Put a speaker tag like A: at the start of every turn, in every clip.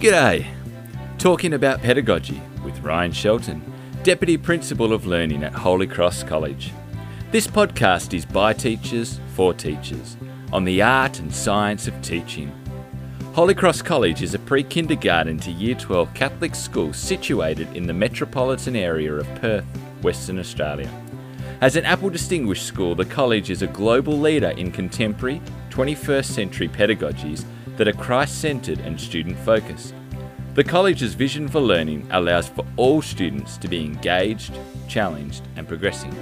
A: G'day! Talking about pedagogy with Ryan Shelton, Deputy Principal of Learning at Holy Cross College. This podcast is by teachers for teachers on the art and science of teaching. Holy Cross College is a pre kindergarten to Year 12 Catholic school situated in the metropolitan area of Perth, Western Australia. As an Apple Distinguished School, the college is a global leader in contemporary 21st century pedagogies that are Christ centered and student focused. The college's vision for learning allows for all students to be engaged, challenged, and progressing.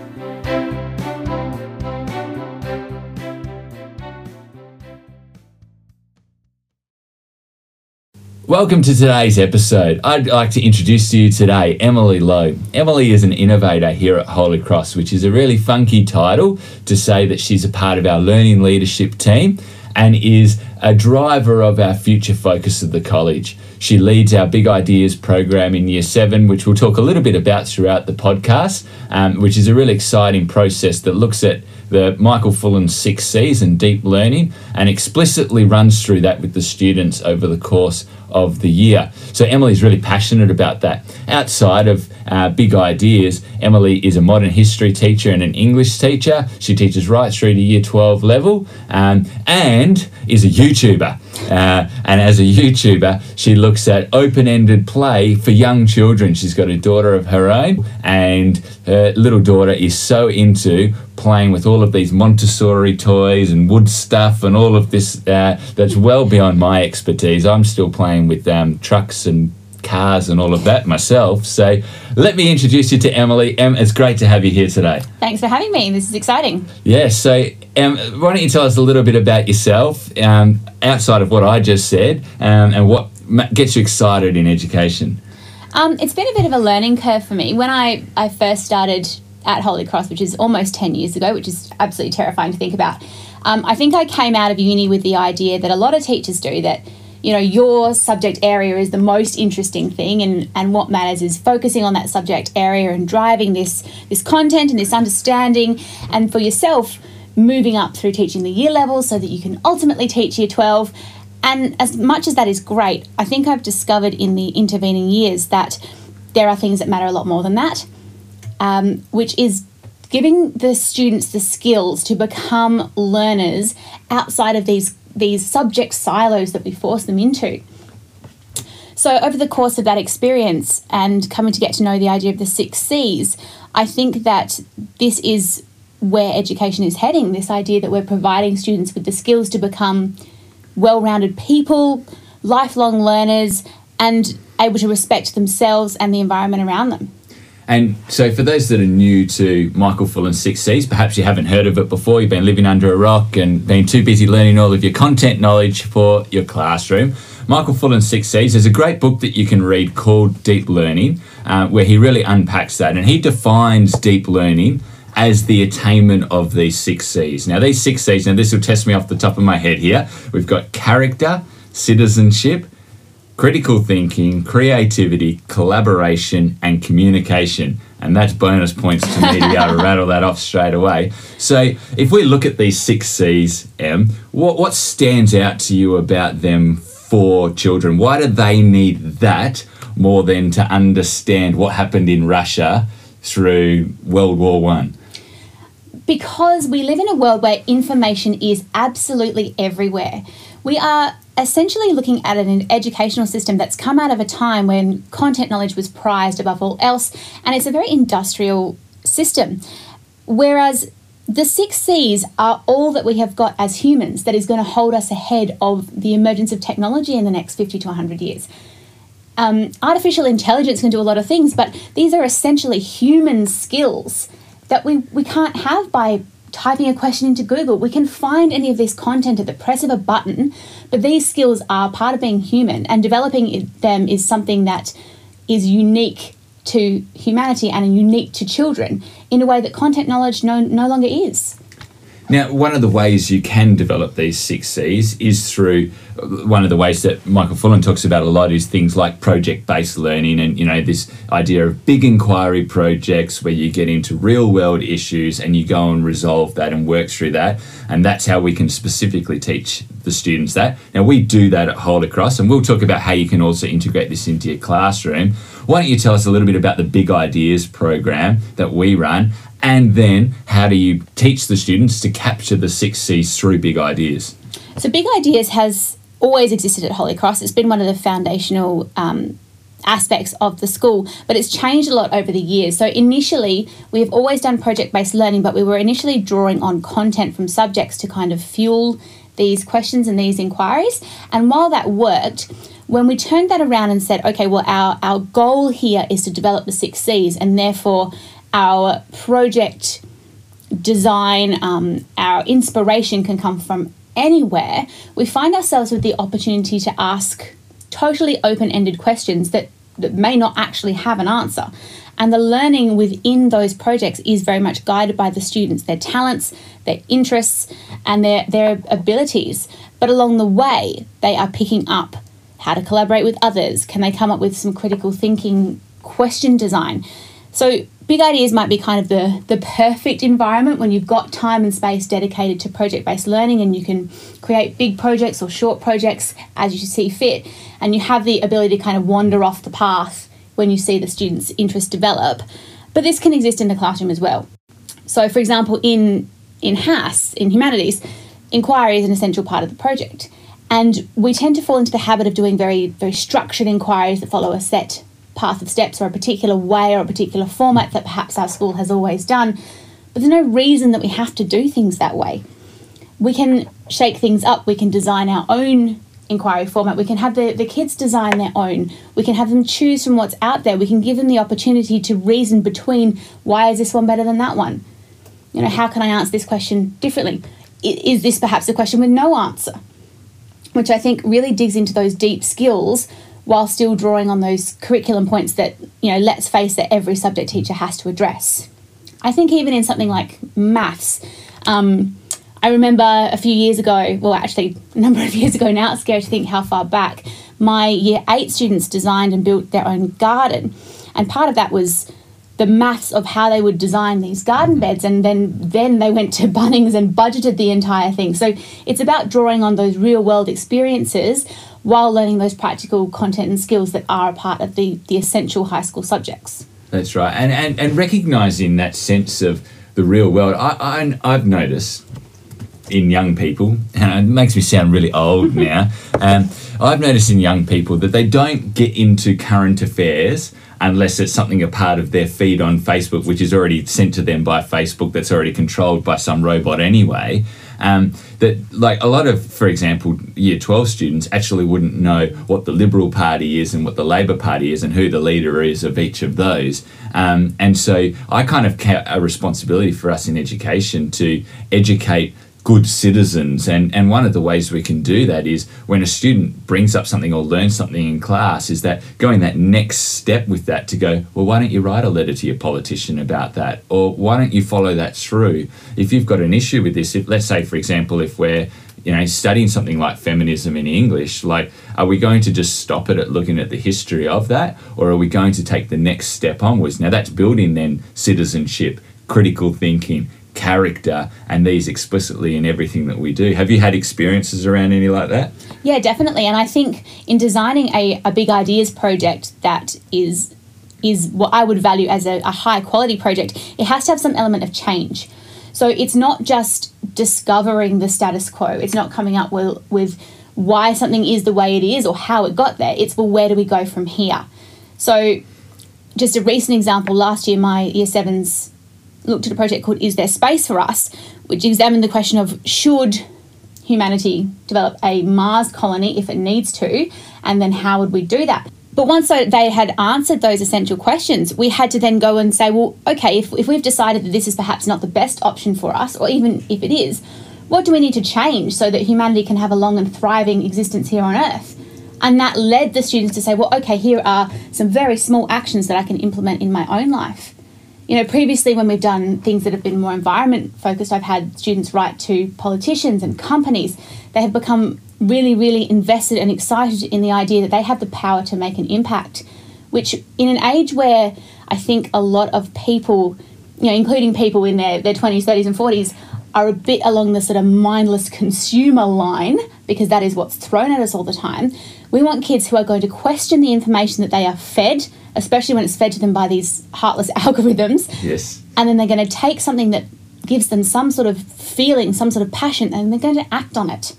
A: Welcome to today's episode. I'd like to introduce to you today Emily Lowe. Emily is an innovator here at Holy Cross, which is a really funky title to say that she's a part of our learning leadership team and is a driver of our future focus of the college. She leads our Big Ideas program in Year 7, which we'll talk a little bit about throughout the podcast, um, which is a really exciting process that looks at the Michael Fullan six C's and deep learning and explicitly runs through that with the students over the course of the year. So Emily's really passionate about that. Outside of uh, big ideas, Emily is a modern history teacher and an English teacher. She teaches right through to year 12 level um, and is a YouTuber. Uh, and as a YouTuber, she looks at open ended play for young children. She's got a daughter of her own, and her little daughter is so into playing with all of these Montessori toys and wood stuff and all of this uh, that's well beyond my expertise. I'm still playing with um, trucks and cars and all of that myself. So let me introduce you to Emily. Em, it's great to have you here today.
B: Thanks for having me. This is exciting.
A: Yes. So Em, why don't you tell us a little bit about yourself um, outside of what I just said um, and what gets you excited in education?
B: Um, it's been a bit of a learning curve for me. When I, I first started at Holy Cross, which is almost 10 years ago, which is absolutely terrifying to think about, um, I think I came out of uni with the idea that a lot of teachers do that you know your subject area is the most interesting thing and and what matters is focusing on that subject area and driving this this content and this understanding and for yourself moving up through teaching the year levels so that you can ultimately teach year 12 and as much as that is great i think i've discovered in the intervening years that there are things that matter a lot more than that um, which is giving the students the skills to become learners outside of these these subject silos that we force them into. So, over the course of that experience and coming to get to know the idea of the six C's, I think that this is where education is heading this idea that we're providing students with the skills to become well rounded people, lifelong learners, and able to respect themselves and the environment around them.
A: And so, for those that are new to Michael Fullan's Six C's, perhaps you haven't heard of it before, you've been living under a rock and been too busy learning all of your content knowledge for your classroom. Michael Fullan's Six C's is a great book that you can read called Deep Learning, uh, where he really unpacks that and he defines deep learning as the attainment of these six C's. Now, these six C's, now this will test me off the top of my head here. We've got character, citizenship, critical thinking, creativity, collaboration, and communication. And that's bonus points to me to be able to rattle that off straight away. So, if we look at these six C's, Em, what, what stands out to you about them for children? Why do they need that more than to understand what happened in Russia through World War One?
B: Because we live in a world where information is absolutely everywhere. We are essentially looking at an educational system that's come out of a time when content knowledge was prized above all else, and it's a very industrial system. Whereas the six C's are all that we have got as humans that is going to hold us ahead of the emergence of technology in the next 50 to 100 years. Um, artificial intelligence can do a lot of things, but these are essentially human skills that we, we can't have by typing a question into Google. We can find any of this content at the press of a button, but these skills are part of being human, and developing them is something that is unique to humanity and unique to children in a way that content knowledge no, no longer is.
A: Now, one of the ways you can develop these six C's is through one of the ways that Michael Fullan talks about a lot is things like project-based learning, and you know this idea of big inquiry projects where you get into real-world issues and you go and resolve that and work through that, and that's how we can specifically teach the students that. Now, we do that at Holy Cross, and we'll talk about how you can also integrate this into your classroom. Why don't you tell us a little bit about the Big Ideas program that we run and then how do you teach the students to capture the six C's through big ideas?
B: So, Big Ideas has always existed at Holy Cross. It's been one of the foundational um, aspects of the school, but it's changed a lot over the years. So, initially, we have always done project based learning, but we were initially drawing on content from subjects to kind of fuel these questions and these inquiries. And while that worked, when we turned that around and said, okay, well, our, our goal here is to develop the six C's, and therefore our project design, um, our inspiration can come from anywhere, we find ourselves with the opportunity to ask totally open ended questions that, that may not actually have an answer. And the learning within those projects is very much guided by the students, their talents, their interests, and their, their abilities. But along the way, they are picking up how to collaborate with others. Can they come up with some critical thinking question design? So big ideas might be kind of the, the perfect environment when you've got time and space dedicated to project based learning and you can create big projects or short projects as you see fit. And you have the ability to kind of wander off the path when you see the students' interest develop. But this can exist in the classroom as well. So, for example, in, in HASS, in humanities, inquiry is an essential part of the project. And we tend to fall into the habit of doing very, very structured inquiries that follow a set path of steps or a particular way or a particular format that perhaps our school has always done. But there's no reason that we have to do things that way. We can shake things up, we can design our own inquiry format, we can have the, the kids design their own, we can have them choose from what's out there, we can give them the opportunity to reason between why is this one better than that one? You know, how can I answer this question differently? Is this perhaps a question with no answer? Which I think really digs into those deep skills while still drawing on those curriculum points that, you know, let's face it, every subject teacher has to address. I think even in something like maths, um, I remember a few years ago, well, actually, a number of years ago now, it's scary to think how far back, my year eight students designed and built their own garden. And part of that was the maths of how they would design these garden beds and then then they went to Bunnings and budgeted the entire thing. So it's about drawing on those real world experiences while learning those practical content and skills that are a part of the, the essential high school subjects.
A: That's right. And, and, and recognizing that sense of the real world, I, I, I've noticed in young people, and it makes me sound really old now. Um, I've noticed in young people that they don't get into current affairs unless it's something a part of their feed on Facebook, which is already sent to them by Facebook, that's already controlled by some robot anyway. Um, that like a lot of, for example, year 12 students actually wouldn't know what the Liberal Party is and what the Labor Party is and who the leader is of each of those. Um, and so I kind of have a responsibility for us in education to educate good citizens. And, and one of the ways we can do that is when a student brings up something or learns something in class, is that going that next step with that to go, well, why don't you write a letter to your politician about that? Or why don't you follow that through? If you've got an issue with this, if, let's say, for example, if we're you know, studying something like feminism in English, like, are we going to just stop it at looking at the history of that, or are we going to take the next step onwards? Now, that's building then citizenship, critical thinking, character and these explicitly in everything that we do. Have you had experiences around any like that?
B: Yeah, definitely. And I think in designing a, a big ideas project that is is what I would value as a, a high quality project, it has to have some element of change. So it's not just discovering the status quo. It's not coming up with, with why something is the way it is or how it got there. It's well, where do we go from here? So, just a recent example last year, my year sevens looked at a project called Is There Space for Us, which examined the question of should humanity develop a Mars colony if it needs to, and then how would we do that? But once they had answered those essential questions, we had to then go and say, well, okay, if, if we've decided that this is perhaps not the best option for us, or even if it is, what do we need to change so that humanity can have a long and thriving existence here on Earth? And that led the students to say, well, okay, here are some very small actions that I can implement in my own life You know, previously when we've done things that have been more environment focused, I've had students write to politicians and companies. They have become really, really invested and excited in the idea that they have the power to make an impact, which in an age where I think a lot of people, you know, including people in their, their 20s, 30s, and 40s, are a bit along the sort of mindless consumer line because that is what's thrown at us all the time. We want kids who are going to question the information that they are fed, especially when it's fed to them by these heartless algorithms.
A: Yes.
B: And then they're going to take something that gives them some sort of feeling, some sort of passion, and they're going to act on it.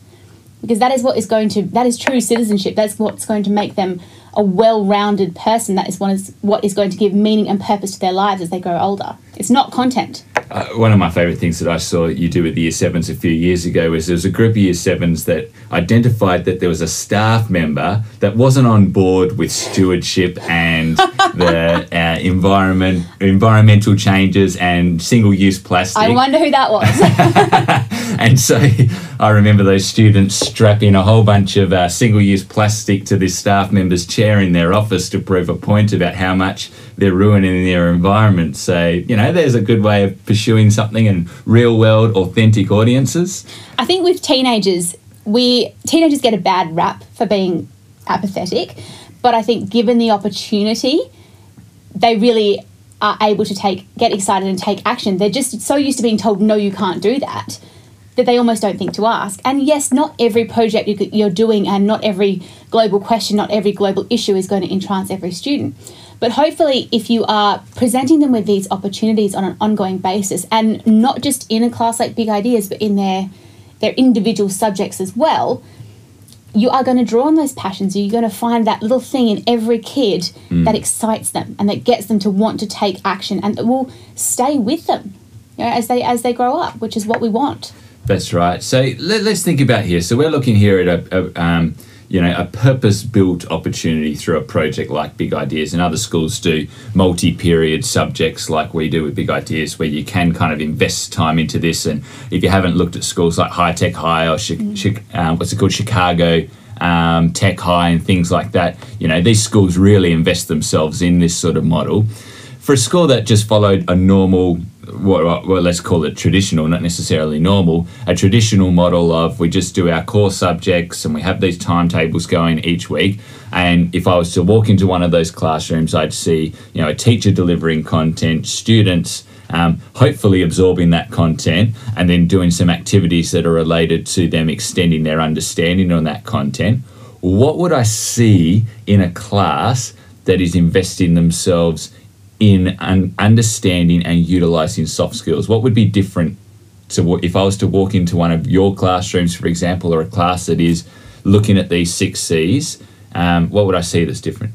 B: Because that is what is going to, that is true citizenship. That's what's going to make them a well-rounded person. That is what is what is going to give meaning and purpose to their lives as they grow older. It's not content.
A: Uh, one of my favourite things that I saw you do with the Year Sevens a few years ago was there was a group of Year Sevens that identified that there was a staff member that wasn't on board with stewardship and the uh, environment, environmental changes and single-use plastic.
B: I wonder who that was.
A: and so I remember those students strapping a whole bunch of uh, single-use plastic to this staff member's chair in their office to prove a point about how much they're ruining their environment. So you know, there's a good way of pursuing something in real-world, authentic audiences.
B: I think with teenagers, we teenagers get a bad rap for being apathetic, but I think given the opportunity, they really are able to take get excited and take action. They're just so used to being told no, you can't do that. That they almost don't think to ask. And yes, not every project you- you're doing and not every global question, not every global issue is going to entrance every student. But hopefully, if you are presenting them with these opportunities on an ongoing basis, and not just in a class like Big Ideas, but in their their individual subjects as well, you are going to draw on those passions. You're going to find that little thing in every kid that excites them and that gets them to want to take action and that will stay with them you know, as they as they grow up, which is what we want.
A: That's right. So let, us think about here. So we're looking here at a, a um, you know a purpose-built opportunity through a project like Big Ideas, and other schools do multi-period subjects like we do with Big Ideas, where you can kind of invest time into this. And if you haven't looked at schools like High Tech High or Chi- Chi- um, what's it called, Chicago um, Tech High, and things like that, you know these schools really invest themselves in this sort of model. For a school that just followed a normal what, well, let's call it traditional, not necessarily normal, a traditional model of we just do our core subjects and we have these timetables going each week. And if I was to walk into one of those classrooms, I'd see, you know, a teacher delivering content, students um, hopefully absorbing that content and then doing some activities that are related to them extending their understanding on that content. What would I see in a class that is investing themselves in un- understanding and utilizing soft skills? What would be different to what if I was to walk into one of your classrooms, for example, or a class that is looking at these six C's? Um, what would I see that's different?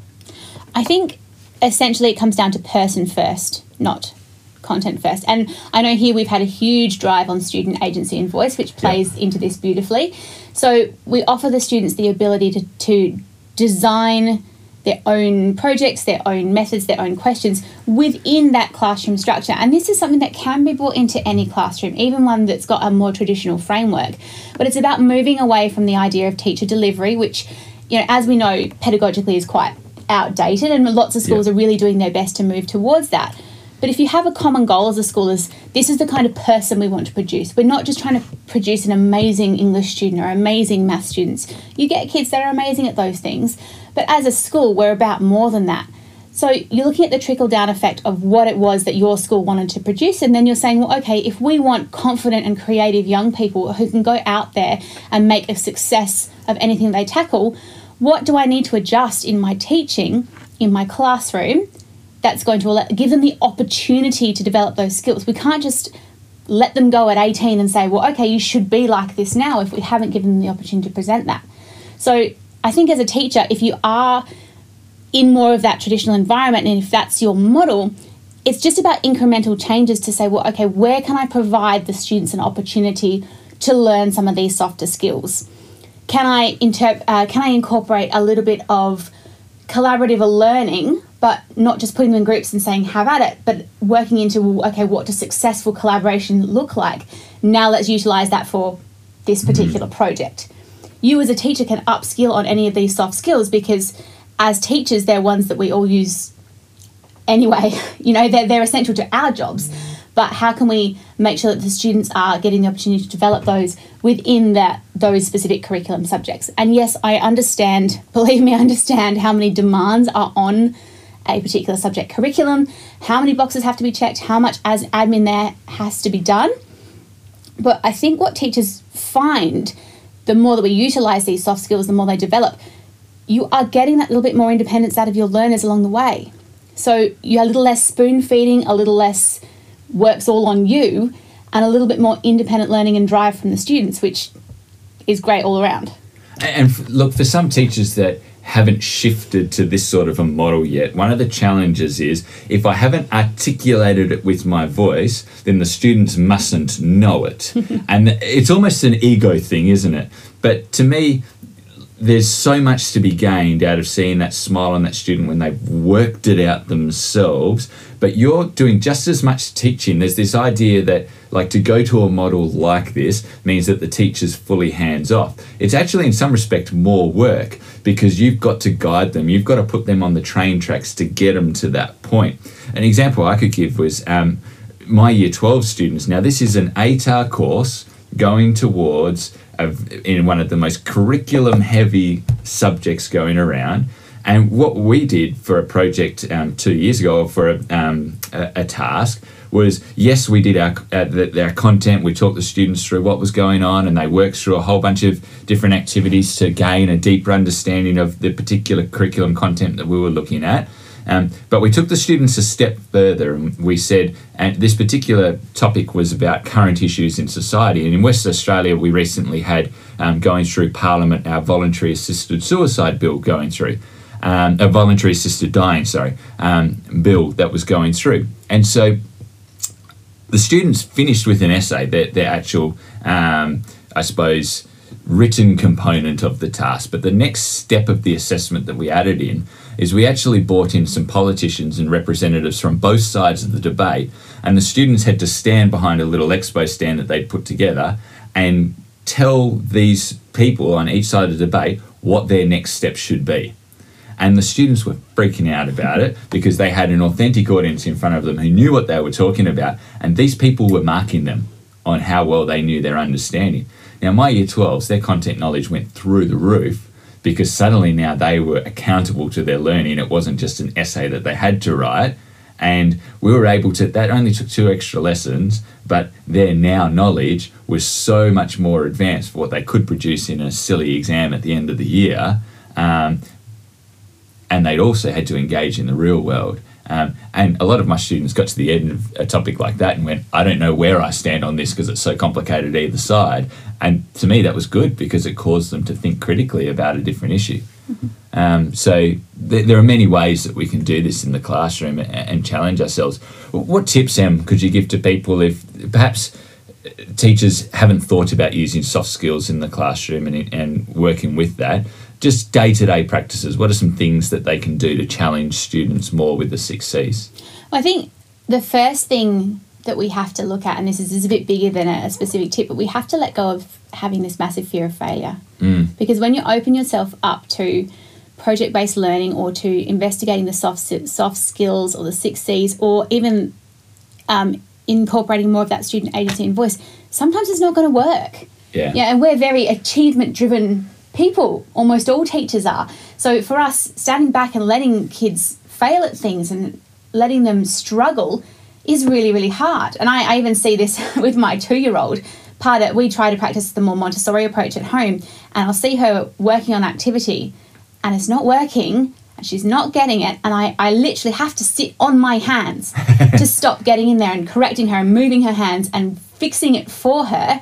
B: I think essentially it comes down to person first, not content first. And I know here we've had a huge drive on student agency and voice, which plays into this beautifully. So we offer the students the ability to, to design their own projects, their own methods, their own questions within that classroom structure. And this is something that can be brought into any classroom, even one that's got a more traditional framework. But it's about moving away from the idea of teacher delivery, which, you know, as we know, pedagogically is quite outdated, and lots of schools
A: Yeah.
B: are really doing their best to move towards that. But if you have a common goal as a school, is this is the kind of person we want to produce. We're not just trying to produce an amazing English student or amazing math students. You get kids that are amazing at those things, but as a school, we're about more than that. So you're looking at the trickle down effect of what it was that your school wanted to produce, and then you're saying, well, okay, if we want confident and creative young people who can go out there and make a success of anything they tackle, what do I need to adjust in my teaching, in my classroom, that's going to give them the opportunity to develop those skills? We can't just let them go at 18 and say, well, okay, you should be like this now if we haven't given them the opportunity to present that. So I think as a teacher, if you are in more of that traditional environment and if that's your model, it's just about incremental changes to say, well, okay, where can I provide the students an opportunity to learn some of these softer skills? Can I interp- uh, can I incorporate a little bit of collaborative learning, but not just putting them in groups and saying have at it, but working into well, okay, what does successful collaboration look like? Now let's utilize that for this particular project. You as a teacher can upskill on any of these soft skills because as teachers, they're ones that we all use anyway. You know, they're, they're essential to our jobs. But how can we make sure that the students are getting the opportunity to develop those within that those specific curriculum subjects? And yes, I understand, believe me, I understand how many demands are on a particular subject curriculum, how many boxes have to be checked, how much as admin there has to be done. But I think what teachers find the more that we utilize these soft skills, the more they develop, you are getting that little bit more independence out of your learners along the way. So you're a little less spoon feeding, a little less works all on you, and a little bit more independent learning and drive from the students, which is great all around.
A: And look, for some teachers that haven't shifted to this sort of a model yet, one of the challenges is if I haven't articulated it with my voice, then the students mustn't know it. and it's almost an ego thing, isn't it? But to me, there's so much to be gained out of seeing that smile on that student when they've worked it out themselves. But you're doing just as much teaching. There's this idea that, like, to go to a model like this means that the teacher's fully hands off. It's actually, in some respect, more work because you've got to guide them. You've got to put them on the train tracks to get them to that point. An example I could give was um, my year 12 students. Now, this is an ATAR course going towards of in one of the most curriculum heavy subjects going around. And what we did for a project um, two years ago, for a, um, a, a, task, was yes, we did our, uh, the, our content. We talked the students through what was going on, and they worked through a whole bunch of different activities to gain a deeper understanding of the particular curriculum content that we were looking at. Um, but we took the students a step further and we said, and this particular topic was about current issues in society. And in Western Australia, we recently had um, going through Parliament our voluntary assisted suicide bill going through. Um, a voluntary assisted dying, sorry, um, bill that was going through. And so the students finished with an essay, their, their actual, um, I suppose, written component of the task. But the next step of the assessment that we added in is we actually brought in some politicians and representatives from both sides of the debate, and the students had to stand behind a little expo stand that they'd put together and tell these people on each side of the debate what their next steps should be. And the students were freaking out about it because they had an authentic audience in front of them who knew what they were talking about, and these people were marking them on how well they knew their understanding. Now, my year 12s, their content knowledge went through the roof because suddenly now they were accountable to their learning. It wasn't just an essay that they had to write. And we were able to, that only took two extra lessons, but their now knowledge was so much more advanced for what they could produce in a silly exam at the end of the year. Um, and they'd also had to engage in the real world. Um, and a lot of my students got to the end of a topic like that and went, I don't know where I stand on this because it's so complicated either side. And to me, that was good because it caused them to think critically about a different issue. Mm-hmm. Um, so th- there are many ways that we can do this in the classroom and, and challenge ourselves. What tips, Em, could you give to people if perhaps uh, teachers haven't thought about using soft skills in the classroom and, and working with that? Just day to day practices, what are some things that they can do to challenge students more with the six C's?
B: Well, I think the first thing that we have to look at, and this is, is a bit bigger than a, specific tip, but we have to let go of having this massive fear of failure.
A: Mm.
B: Because when you open yourself up to project based learning or to investigating the soft, soft skills or the six C's or even um, incorporating more of that student agency and voice, sometimes it's not going to work.
A: Yeah.
B: Yeah, and we're very achievement driven people. Almost all teachers are. So for us, standing back and letting kids fail at things and letting them struggle is really, really hard. And I, I even see this with my two year old. Part of we try to practice the more Montessori approach at home, and I'll see her working on activity, and it's not working, and she's not getting it, and I, I literally have to sit on my hands to stop getting in there and correcting her and moving her hands and fixing it for her.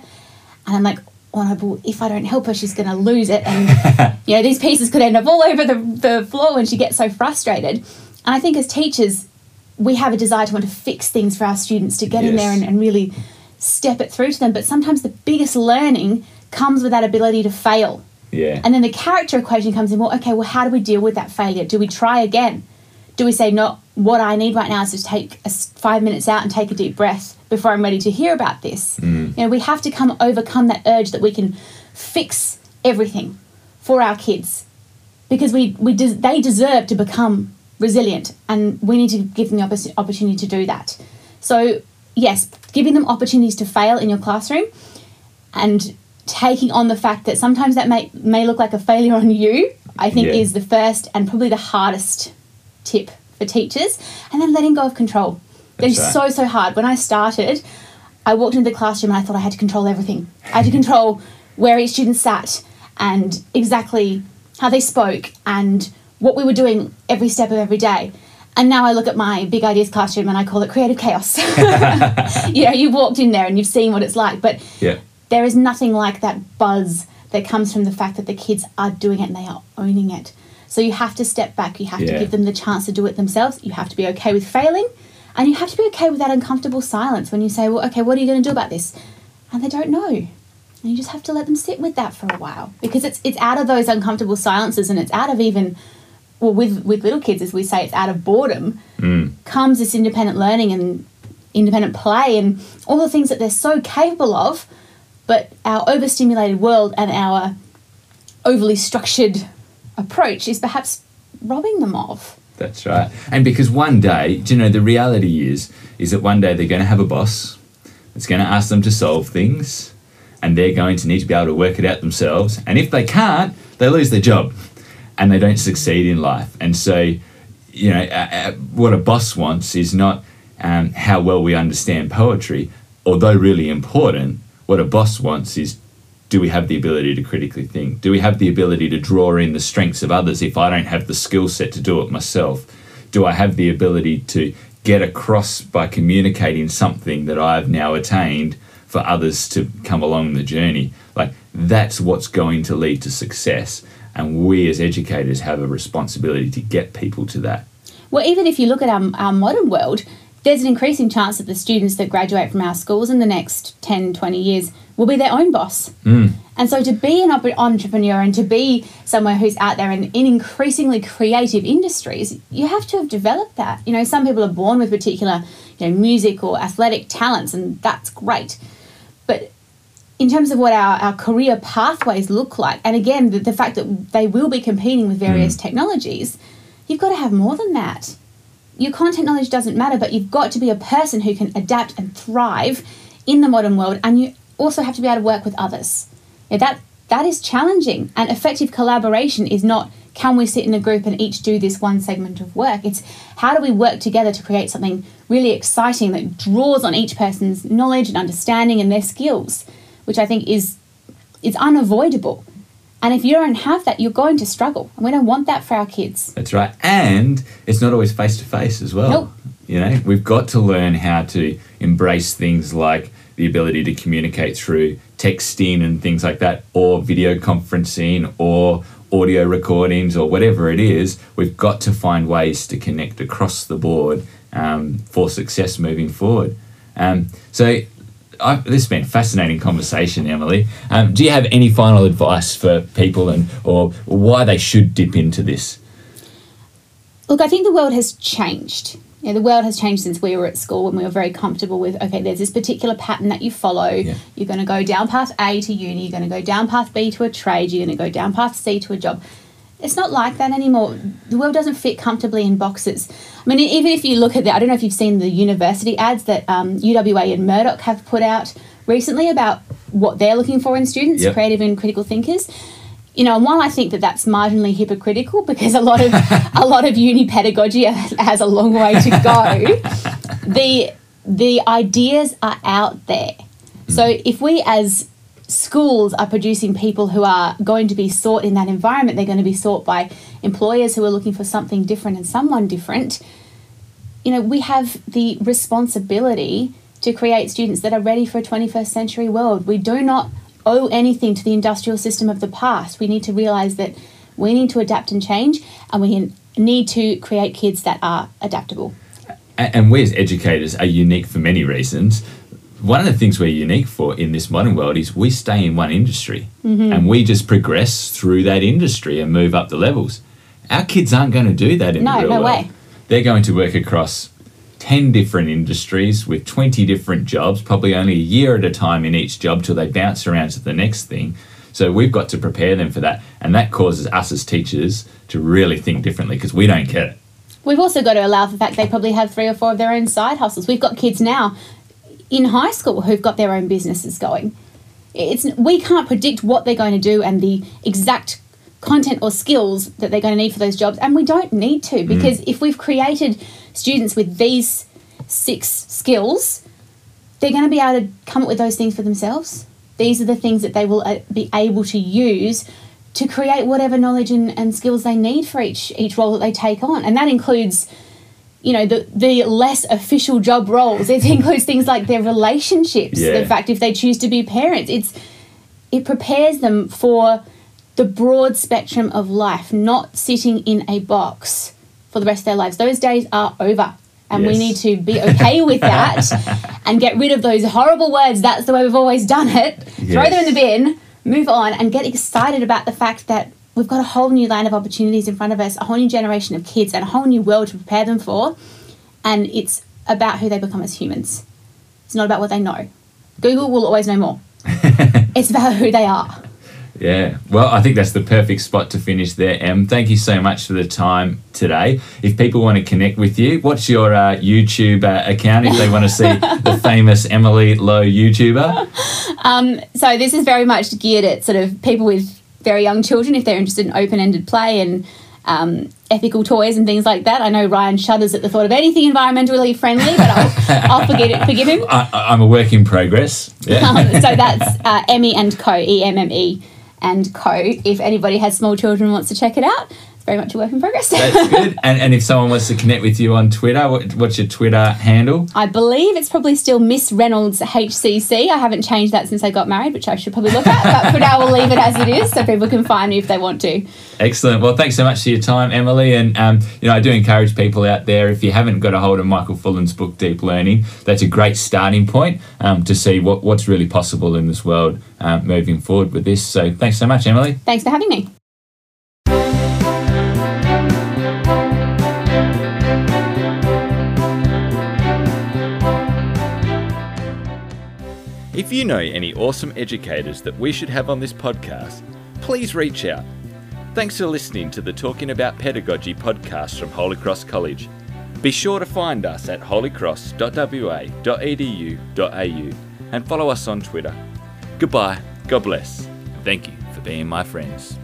B: And I'm like, oh no, but if I don't help her, she's going to lose it. And, you know, these pieces could end up all over the, the floor when she gets so frustrated. And I think as teachers, we have a desire to want to fix things for our students, to get yes. in there and, and really step it through to them. But sometimes the biggest learning comes with that ability to fail.
A: Yeah.
B: And then the character equation comes in. Well, okay, well, how do we deal with that failure? Do we try again? Do we say, no, what I need right now is to take a, five minutes out and take a deep breath before I'm ready to hear about this?
A: Mm.
B: You know, we have to come overcome that urge that we can fix everything for our kids because we, we des- they deserve to become resilient, and we need to give them the oppor- opportunity to do that. So, yes, giving them opportunities to fail in your classroom and taking on the fact that sometimes that may, may look like a failure on you, I think
A: Yeah.
B: is the first and probably the hardest tip for teachers. And then letting go of control. They're
A: right.
B: so, so hard. When I started, I walked into the classroom and I thought I had to control everything. I had to control where each student sat and exactly how they spoke and what we were doing every step of every day. And now I look at my big ideas classroom and I call it creative chaos. you know, you walked in there and you've seen what it's like, but
A: Yeah.
B: there is nothing like that buzz that comes from the fact that the kids are doing it and they are owning it. So you have to step back, you have
A: Yeah.
B: to give them the chance to do it themselves. You have to be okay with failing and you have to be okay with that uncomfortable silence when you say, Well, okay, what are you going to do about this? And they don't know. And you just have to let them sit with that for a while because it's it's out of those uncomfortable silences and it's out of even well with with little kids as we say it's out of boredom mm. comes this independent learning and independent play and all the things that they're so capable of but our overstimulated world and our overly structured approach is perhaps robbing them of
A: That's right. And because one day, you know, the reality is, is that one day they're going to have a boss that's going to ask them to solve things, and they're going to need to be able to work it out themselves. And if they can't, they lose their job, and they don't succeed in life. And so, you know, uh, uh, what a boss wants is not um, how well we understand poetry, although really important. What a boss wants is do we have the ability to critically think? Do we have the ability to draw in the strengths of others if I don't have the skill set to do it myself? Do I have the ability to get across by communicating something that I've now attained for others to come along the journey? Like, that's what's going to lead to success. And we as educators have a responsibility to get people to that.
B: Well, even if you look at our, our modern world, there's an increasing chance that the students that graduate from our schools in the next 10, 20 years will be their own boss. Hmm. And so to be an entrepreneur and to be someone who's out there in, in increasingly creative industries, you have to have developed that. You know, some people are born with particular, you know, music or athletic talents, and that's great. But in terms of what our, our career pathways look like, and again, the, the fact that they will be competing with various hmm. technologies, you've got to have more than that. Your content knowledge doesn't matter, but you've got to be a person who can adapt and thrive in the modern world, and you also have to be able to work with others. Yeah, that that is challenging, and effective collaboration is not can we sit in a group and each do this one segment of work. It's how do we work together to create something really exciting that draws on each person's knowledge and understanding and their skills, which I think is is unavoidable. And if you don't have that, you're going to struggle. And we don't want that for our kids.
A: That's right. And it's not always face to face as well.
B: Nope.
A: You know, we've got to learn how to embrace things like the ability to communicate through texting and things like that, or video conferencing, or audio recordings, or whatever it is. We've got to find ways to connect across the board um, for success moving forward. Um, so, I, this has been a fascinating conversation, Emily. Um, do you have any final advice for people and or why they should dip into this?
B: Look, I think the world has changed. Yeah, the world has changed since we were at school when we were very comfortable with okay, there's this particular pattern that you follow.
A: Yeah.
B: You're going to go down path A to uni, you're going to go down path B to a trade, you're going to go down path C to a job. It's not like that anymore. The world doesn't fit comfortably in boxes. I mean, even if you look at the, I don't know if you've seen the university ads that um, UWA and Murdoch have put out recently about what they're looking for in students,
A: Yep.
B: creative and critical thinkers you know, and while I think that that's marginally hypocritical because a lot of a lot of uni pedagogy has a long way to go, the the ideas are out there. So if we as schools are producing people who are going to be sought in that environment, they're going to be sought by employers who are looking for something different and someone different. You know, we have the responsibility to create students that are ready for a 21st century world. We do not owe anything to the industrial system of the past. We need to realize that we need to adapt and change, and we need to create kids that are adaptable.
A: And we as educators are unique for many reasons. One of the things we're unique for in this modern world is we stay in one industry
B: Mm-hmm.
A: and we just progress through that industry and move up the levels. Our kids aren't going to do that in
B: No,
A: the real
B: no
A: world.
B: way.
A: They're going to work across 10 different industries with 20 different jobs, probably only a year at a time in each job till they bounce around to the next thing. So we've got to prepare them for that. And that causes us as teachers to really think differently because we don't get it.
B: We've also got to allow for the fact they probably have three or four of their own side hustles. We've got kids now in high school who've got their own businesses going. It's we can't predict what they're going to do and the exact content or skills that they're going to need for those jobs, and we don't need to because if we've created students with these six skills, they're going to be able to come up with those things for themselves. These are the things that they will uh, be able to use to create whatever knowledge and, and skills they need for each each role that they take on, and that includes you know the the less official job roles. It includes things like their relationships.
A: Yeah.
B: The fact if they choose to be parents, it's it prepares them for the broad spectrum of life, not sitting in a box for the rest of their lives. Those days are over. And we need to be okay with that and get rid of those horrible words. That's the way we've always done it. Throw them in the bin, move on, and get excited about the fact that we've got a whole new line of opportunities in front of us, a whole new generation of kids, and a whole new world to prepare them for. And it's about who they become as humans. It's not about what they know. Google will always know more. it's about who they are.
A: Yeah. Well, I think that's the perfect spot to finish there, Em. Thank you so much for the time today. If people want to connect with you, what's your uh, YouTube uh, account if they want to see the famous Emily Lowe YouTuber?
B: Um, so this is very much geared at sort of people with very young children if they're interested in open-ended play and um, ethical toys and things like that. I know Ryan shudders at the thought of anything environmentally friendly, but I'll, I'll forget it, forgive him.
A: I, I'm a work in progress. Yeah.
B: Um, so that's uh, Emmy and Co. E M M E and Co. If anybody has small children and wants to check it out, very much a work in progress.
A: That's good. And, and if someone wants to connect with you on Twitter, what, what's your Twitter handle?
B: I believe it's probably still Miss Reynolds HCC. I haven't changed that since I got married, which I should probably look at. But for now, we'll leave it as it is so people can find me if they want to.
A: Excellent. Well, thanks so much for your time, Emily. And um, you know, I do encourage people out there if you haven't got a hold of Michael Fullan's book, Deep Learning, that's a great starting point um, to see what, what's really possible in this world um, moving forward with this. So, thanks so much, Emily.
B: Thanks for having me.
C: If you know any awesome educators that we should have on this podcast, please reach out. Thanks for listening to the Talking About Pedagogy podcast from Holy Cross College. Be sure to find us at holycross.wa.edu.au and follow us on Twitter. Goodbye, God bless, thank you for being my friends.